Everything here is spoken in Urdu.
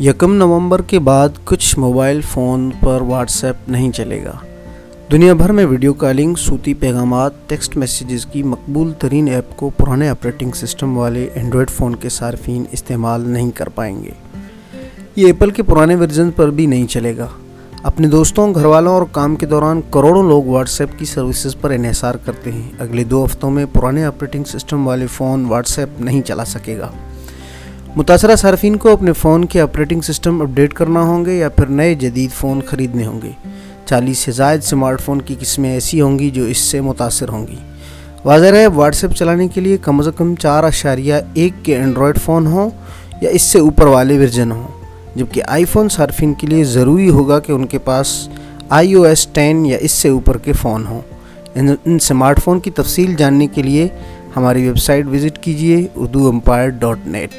یکم نومبر کے بعد کچھ موبائل فون پر واٹس ایپ نہیں چلے گا۔ دنیا بھر میں ویڈیو کالنگ، صوتی پیغامات، ٹیکسٹ میسیجز کی مقبول ترین ایپ کو پرانے آپریٹنگ سسٹم والے اینڈرائڈ فون کے صارفین استعمال نہیں کر پائیں گے۔ یہ ایپل کے پرانے ورژن پر بھی نہیں چلے گا۔ اپنے دوستوں گھر والوں اور کام کے دوران کروڑوں لوگ واٹس ایپ کی سروسز پر انحصار کرتے ہیں۔ اگلے دو ہفتوں میں پرانے آپریٹنگ سسٹم والے فون واٹس ایپ نہیں چلا سکے گا۔ متاثرہ صارفین کو اپنے فون کے آپریٹنگ سسٹم اپڈیٹ کرنا ہوں گے یا پھر نئے جدید فون خریدنے ہوں گے۔ چالیس سے زائد سمارٹ فون کی قسمیں ایسی ہوں گی جو اس سے متاثر ہوں گی۔ واضح رہے واٹس ایپ چلانے کے لیے کم از کم چار اشاریہ ایک کے اینڈرائڈ فون ہوں یا اس سے اوپر والے ورژن ہوں۔ جبکہ آئی فون صارفین کے لیے ضروری ہوگا کہ ان کے پاس آئی او ایس ٹین یا اس سے اوپر کے فون ہوں۔ ان سمارٹ فون کی تفصیل جاننے کے لیے ہماری ویب سائٹ وزٹ کیجیے اردو امپائر ڈاٹ نیٹ